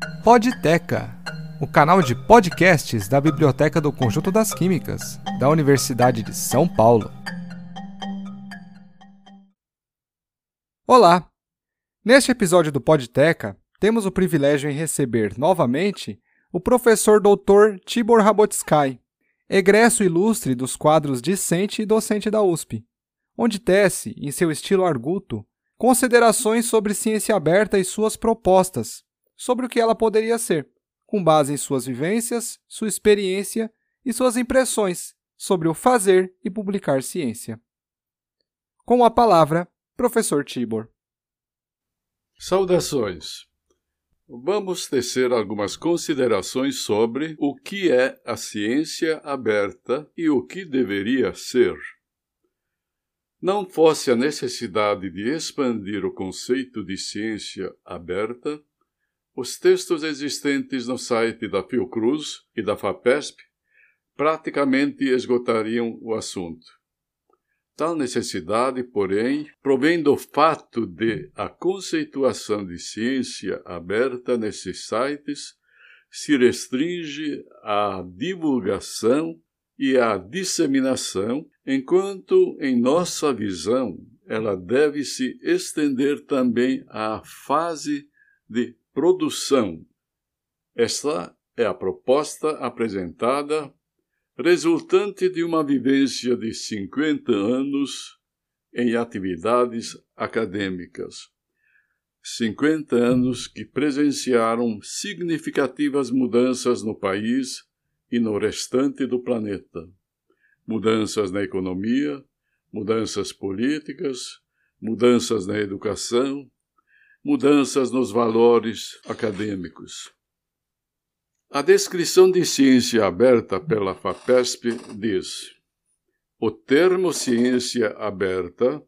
Podteca, o canal de podcasts da Biblioteca do Conjunto das Químicas, da Universidade de São Paulo. Olá! Neste episódio do Podteca, temos o privilégio em receber novamente o professor Dr. Tibor Rabotsky, egresso ilustre dos quadros discente e docente da USP, onde tece, em seu estilo arguto, considerações sobre ciência aberta e suas propostas, sobre o que ela poderia ser, com base em suas vivências, sua experiência e suas impressões sobre o fazer e publicar ciência. Com a palavra, professor Tibor. Saudações! Vamos tecer algumas considerações sobre o que é a ciência aberta e o que deveria ser. Não fosse a necessidade de expandir o conceito de ciência aberta, os textos existentes no site da Fiocruz e da FAPESP praticamente esgotariam o assunto. Tal necessidade, porém, provém do fato de a conceituação de ciência aberta nesses sites se restringe à divulgação e à disseminação, enquanto, em nossa visão, ela deve se estender também à fase de produção. Esta é a proposta apresentada, resultante de uma vivência de 50 anos em atividades acadêmicas. 50 anos que presenciaram significativas mudanças no país e no restante do planeta. Mudanças na economia, mudanças políticas, mudanças na educação, mudanças nos valores acadêmicos. A descrição de ciência aberta pela FAPESP diz: o termo ciência aberta,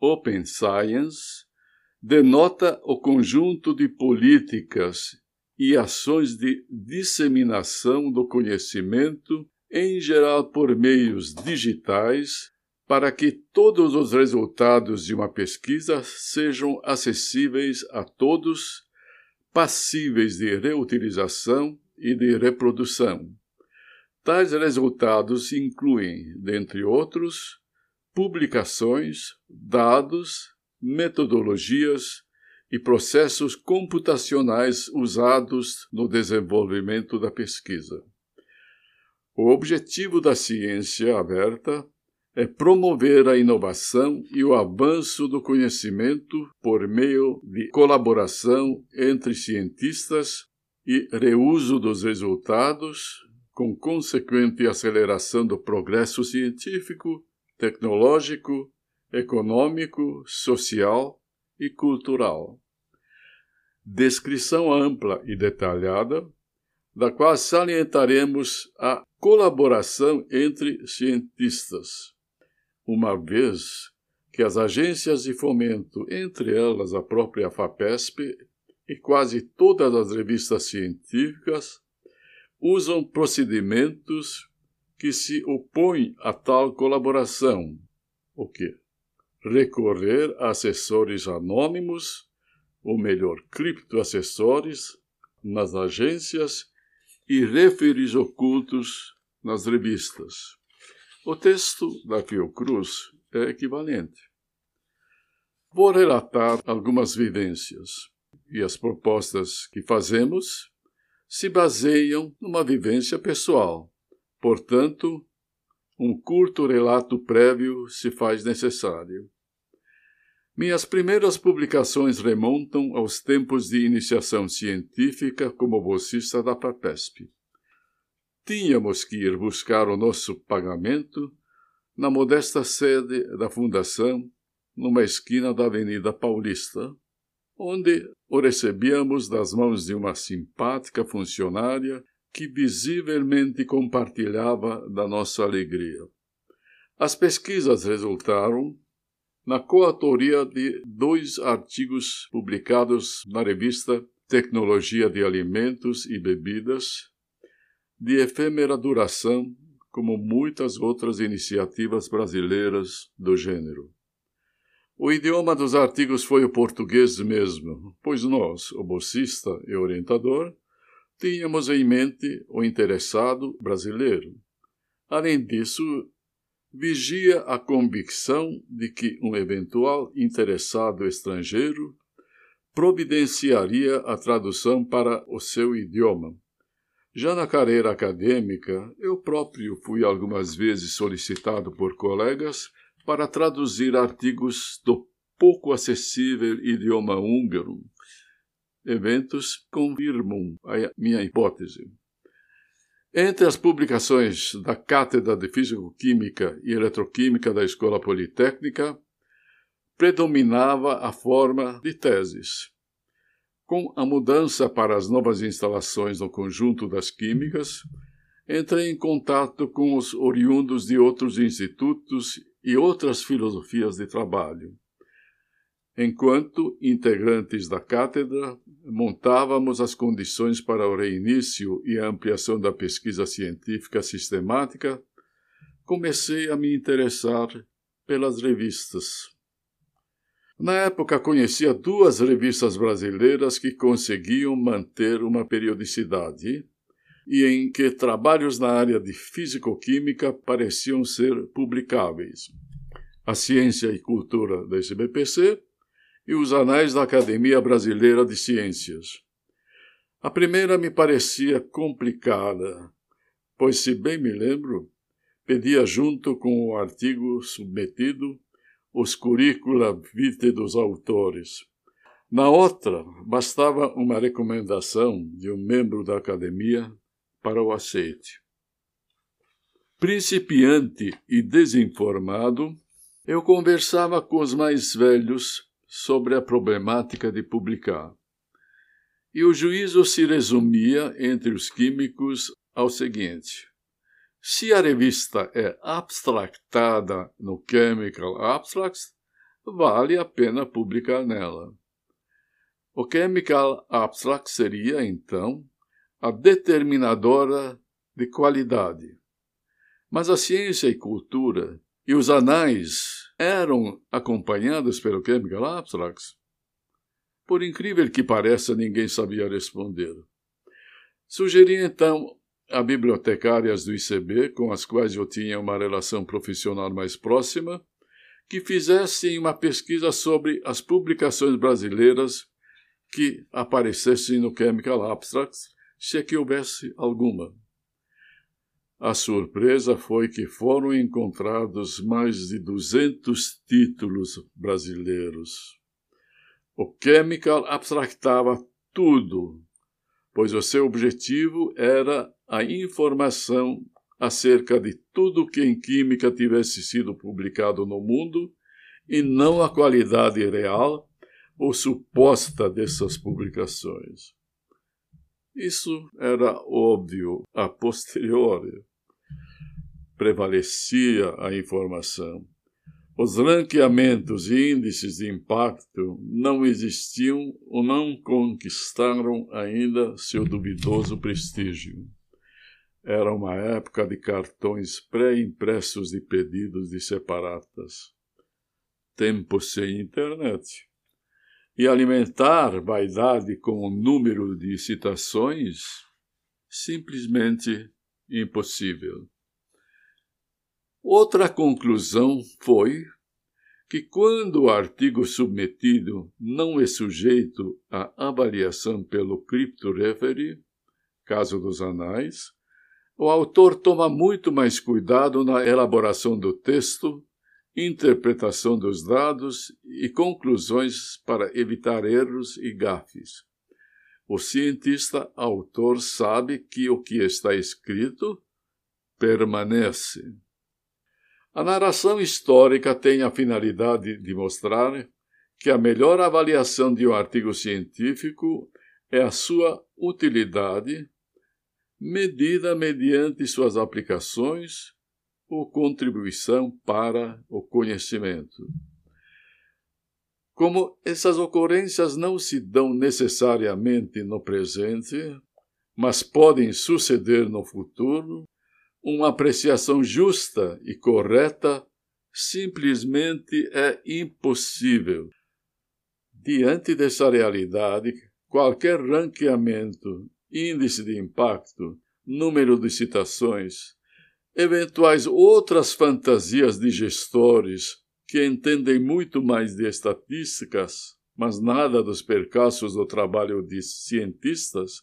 Open Science, denota o conjunto de políticas e ações de disseminação do conhecimento, em geral por meios digitais, para que todos os resultados de uma pesquisa sejam acessíveis a todos, passíveis de reutilização e de reprodução. Tais resultados incluem, dentre outros, publicações, dados, metodologias e processos computacionais usados no desenvolvimento da pesquisa. O objetivo da ciência aberta é promover a inovação e o avanço do conhecimento por meio de colaboração entre cientistas e reuso dos resultados, com consequente aceleração do progresso científico, tecnológico, econômico, social e cultural. Descrição ampla e detalhada, da qual salientaremos a colaboração entre cientistas uma vez que as agências de fomento, entre elas a própria FAPESP e quase todas as revistas científicas, usam procedimentos que se opõem a tal colaboração, o que? Recorrer a assessores anônimos, ou melhor, criptoassessores, nas agências e referis ocultos nas revistas. O texto da Fiocruz é equivalente. Vou relatar algumas vivências, e as propostas que fazemos se baseiam numa vivência pessoal. Portanto, um curto relato prévio se faz necessário. Minhas primeiras publicações remontam aos tempos de iniciação científica como bolsista da FAPESP. Tínhamos que ir buscar o nosso pagamento na modesta sede da Fundação, numa esquina da Avenida Paulista, onde o recebíamos das mãos de uma simpática funcionária que visivelmente compartilhava da nossa alegria. As pesquisas resultaram na coautoria de dois artigos publicados na revista Tecnologia de Alimentos e Bebidas, de efêmera duração, como muitas outras iniciativas brasileiras do gênero. O idioma dos artigos foi o português mesmo, pois nós, o bolsista e orientador, tínhamos em mente o interessado brasileiro. Além disso, vigia a convicção de que um eventual interessado estrangeiro providenciaria a tradução para o seu idioma. Já na carreira acadêmica, eu próprio fui algumas vezes solicitado por colegas para traduzir artigos do pouco acessível idioma húngaro. Eventos confirmam a minha hipótese. Entre as publicações da Cátedra de Físico-Química e Eletroquímica da Escola Politécnica, predominava a forma de teses. Com a mudança para as novas instalações no conjunto das químicas, entrei em contato com os oriundos de outros institutos e outras filosofias de trabalho. Enquanto integrantes da cátedra, montávamos as condições para o reinício e a ampliação da pesquisa científica sistemática, comecei a me interessar pelas revistas. Na época, conhecia duas revistas brasileiras que conseguiam manter uma periodicidade e em que trabalhos na área de físico-química pareciam ser publicáveis. A Ciência e Cultura da SBPC e os Anais da Academia Brasileira de Ciências. A primeira me parecia complicada, pois, se bem me lembro, pedia junto com o artigo submetido os currícula vitae dos autores. Na outra, bastava uma recomendação de um membro da academia para o aceite. Principiante e desinformado, eu conversava com os mais velhos sobre a problemática de publicar. E o juízo se resumia entre os químicos ao seguinte: se a revista é abstractada no Chemical Abstracts, vale a pena publicar nela. O Chemical Abstract seria, então, a determinadora de qualidade. Mas a ciência e cultura e os anais eram acompanhados pelo Chemical Abstracts? Por incrível que pareça, ninguém sabia responder. Sugeri então a bibliotecárias do ICB, com as quais eu tinha uma relação profissional mais próxima, que fizessem uma pesquisa sobre as publicações brasileiras que aparecessem no Chemical Abstracts se é que houvesse alguma. A surpresa foi que foram encontrados mais de 200 títulos brasileiros. O Chemical abstractava tudo, pois o seu objetivo era a informação acerca de tudo que em química tivesse sido publicado no mundo e não a qualidade real ou suposta dessas publicações. Isso era óbvio a posteriori. Prevalecia a informação. Os ranqueamentos e índices de impacto não existiam ou não conquistaram ainda seu duvidoso prestígio. Era uma época de cartões pré-impressos de pedidos de separatas. Tempo sem internet e alimentar vaidade com o número de citações, simplesmente impossível. Outra conclusão foi que, quando o artigo submetido não é sujeito à avaliação pelo cryptoreferee, caso dos anais, o autor toma muito mais cuidado na elaboração do texto interpretação dos dados e conclusões para evitar erros e gafes. O cientista autor sabe que o que está escrito permanece. A narração histórica tem a finalidade de mostrar que a melhor avaliação de um artigo científico é a sua utilidade, medida mediante suas aplicações ou contribuição para o conhecimento. Como essas ocorrências não se dão necessariamente no presente, mas podem suceder no futuro, uma apreciação justa e correta simplesmente é impossível. Diante dessa realidade, qualquer ranqueamento, índice de impacto, número de citações, eventuais outras fantasias de gestores que entendem muito mais de estatísticas, mas nada dos percalços do trabalho de cientistas,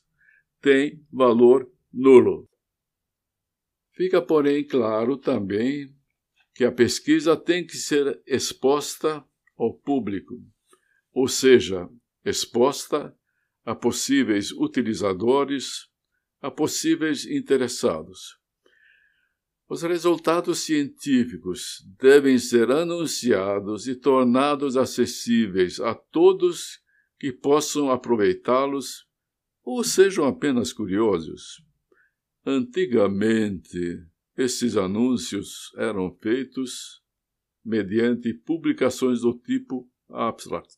tem valor nulo. Fica, porém, claro também que a pesquisa tem que ser exposta ao público, ou seja, exposta a possíveis utilizadores, a possíveis interessados. Os resultados científicos devem ser anunciados e tornados acessíveis a todos que possam aproveitá-los ou sejam apenas curiosos. Antigamente, esses anúncios eram feitos mediante publicações do tipo abstract,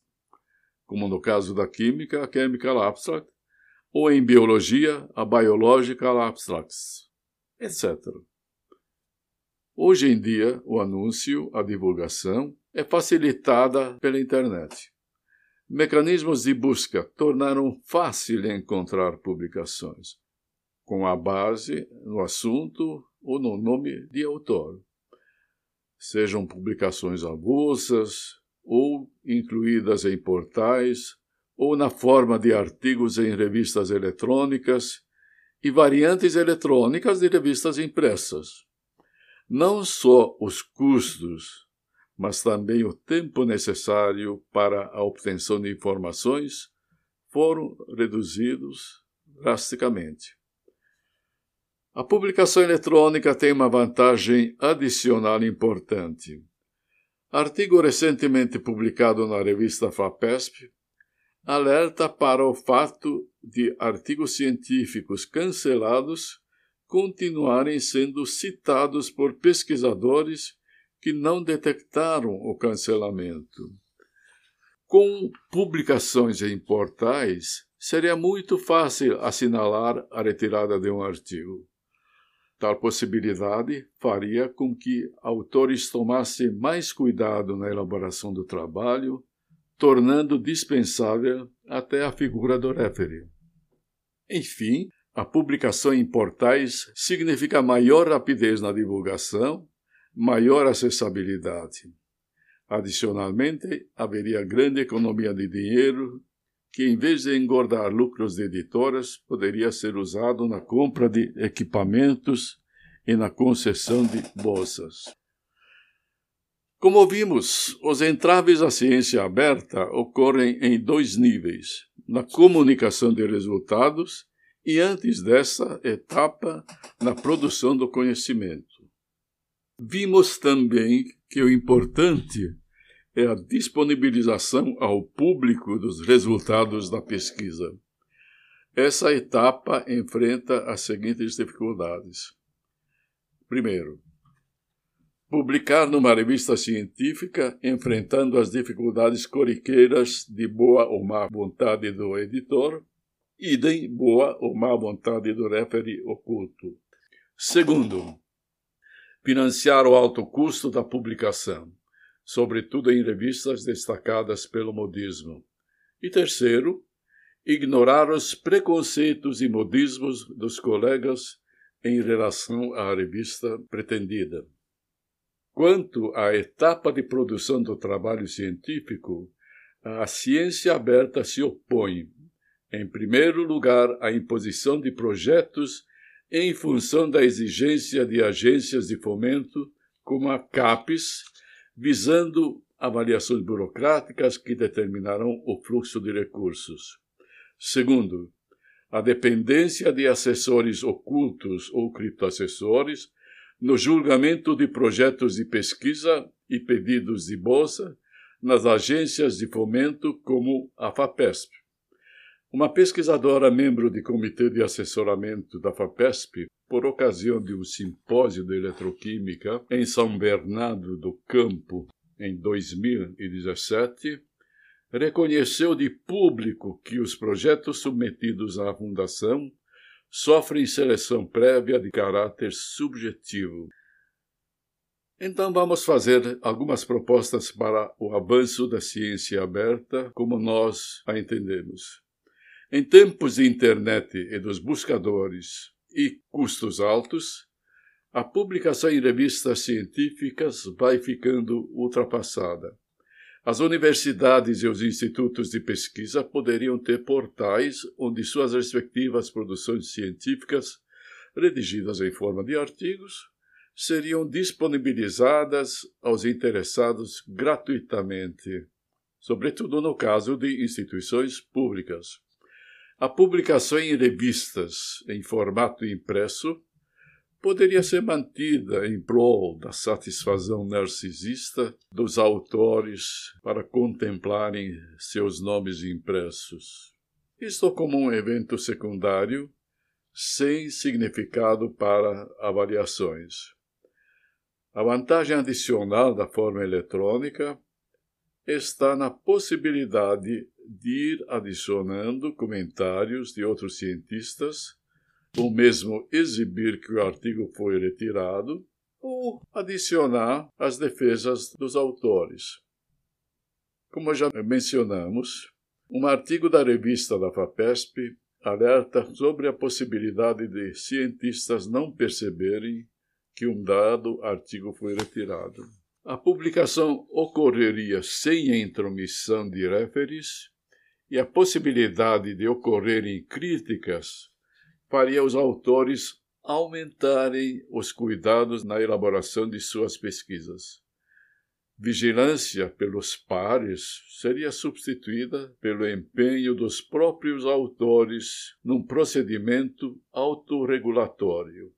como no caso da química, a Chemical Abstract, ou em biologia, a Biological Abstracts, etc. Hoje em dia, o anúncio, a divulgação, é facilitada pela internet. Mecanismos de busca tornaram fácil encontrar publicações, com a base no assunto ou no nome de autor. Sejam publicações avulsas ou incluídas em portais ou na forma de artigos em revistas eletrônicas e variantes eletrônicas de revistas impressas. Não só os custos, mas também o tempo necessário para a obtenção de informações foram reduzidos drasticamente. A publicação eletrônica tem uma vantagem adicional importante. Artigo recentemente publicado na revista FAPESP alerta para o fato de artigos científicos cancelados continuarem sendo citados por pesquisadores que não detectaram o cancelamento. Com publicações em portais, seria muito fácil assinalar a retirada de um artigo. Tal possibilidade faria com que autores tomassem mais cuidado na elaboração do trabalho, tornando dispensável até a figura do referee. Enfim, a publicação em portais significa maior rapidez na divulgação, maior acessibilidade. Adicionalmente, haveria grande economia de dinheiro que, em vez de engordar lucros de editoras, poderia ser usado na compra de equipamentos e na concessão de bolsas. Como vimos, os entraves à ciência aberta ocorrem em dois níveis: na comunicação de resultados e antes dessa etapa, na produção do conhecimento. Vimos também que o importante é a disponibilização ao público dos resultados da pesquisa. Essa etapa enfrenta as seguintes dificuldades. Primeiro, publicar numa revista científica enfrentando as dificuldades corriqueiras de boa ou má vontade do editor idem boa ou má vontade do refere oculto. Segundo, financiar o alto custo da publicação, sobretudo em revistas destacadas pelo modismo. E terceiro, ignorar os preconceitos e modismos dos colegas em relação à revista pretendida. Quanto à etapa de produção do trabalho científico, a ciência aberta se opõe em primeiro lugar, a imposição de projetos em função da exigência de agências de fomento, como a CAPES, visando avaliações burocráticas que determinarão o fluxo de recursos. Segundo, a dependência de assessores ocultos ou criptoassessores no julgamento de projetos de pesquisa e pedidos de bolsa nas agências de fomento como a FAPESP. Uma pesquisadora membro de comitê de assessoramento da FAPESP, por ocasião de um simpósio de eletroquímica em São Bernardo do Campo, em 2017, reconheceu de público que os projetos submetidos à Fundação sofrem seleção prévia de caráter subjetivo. Então vamos fazer algumas propostas para o avanço da ciência aberta como nós a entendemos. Em tempos de internet e dos buscadores e custos altos, a publicação em revistas científicas vai ficando ultrapassada. As universidades e os institutos de pesquisa poderiam ter portais onde suas respectivas produções científicas, redigidas em forma de artigos, seriam disponibilizadas aos interessados gratuitamente, sobretudo no caso de instituições públicas. A publicação em revistas em formato impresso poderia ser mantida em prol da satisfação narcisista dos autores para contemplarem seus nomes impressos. Isto como um evento secundário, sem significado para avaliações. A vantagem adicional da forma eletrônica está na possibilidade de ir adicionando comentários de outros cientistas, ou mesmo exibir que o artigo foi retirado, ou adicionar as defesas dos autores. Como já mencionamos, um artigo da revista da FAPESP alerta sobre a possibilidade de cientistas não perceberem que um dado artigo foi retirado. A publicação ocorreria sem a intromissão de referees e a possibilidade de ocorrerem críticas faria os autores aumentarem os cuidados na elaboração de suas pesquisas. Vigilância pelos pares seria substituída pelo empenho dos próprios autores num procedimento autorregulatório.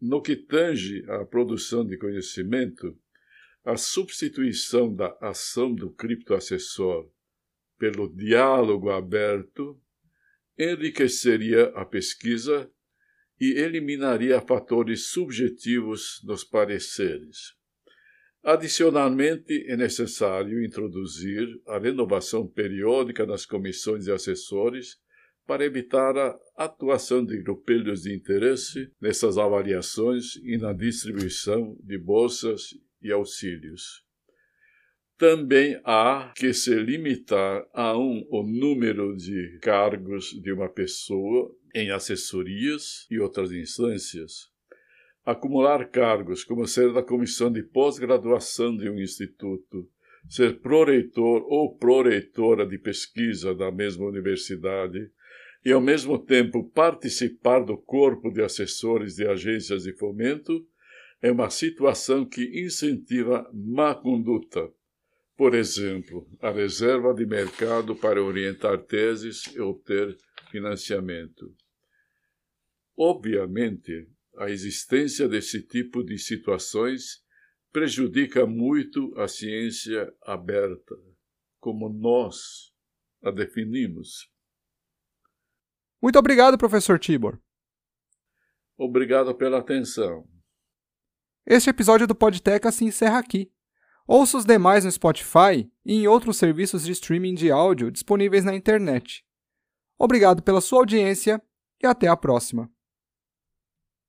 No que tange à produção de conhecimento, a substituição da ação do criptoassessor pelo diálogo aberto enriqueceria a pesquisa e eliminaria fatores subjetivos nos pareceres. Adicionalmente, é necessário introduzir a renovação periódica das comissões de assessores para evitar a atuação de grupelhos de interesse nessas avaliações e na distribuição de bolsas e auxílios. Também há que se limitar a um o número de cargos de uma pessoa em assessorias e outras instâncias. Acumular cargos, como ser da comissão de pós-graduação de um instituto, ser proreitor ou proreitora de pesquisa da mesma universidade, e, ao mesmo tempo, participar do corpo de assessores de agências de fomento é uma situação que incentiva má conduta. Por exemplo, a reserva de mercado para orientar teses e obter financiamento. Obviamente, a existência desse tipo de situações prejudica muito a ciência aberta, como nós a definimos. Muito obrigado, professor Tibor. Obrigado pela atenção. Este episódio do Podteca se encerra aqui. Ouça os demais no Spotify e em outros serviços de streaming de áudio disponíveis na internet. Obrigado pela sua audiência e até a próxima.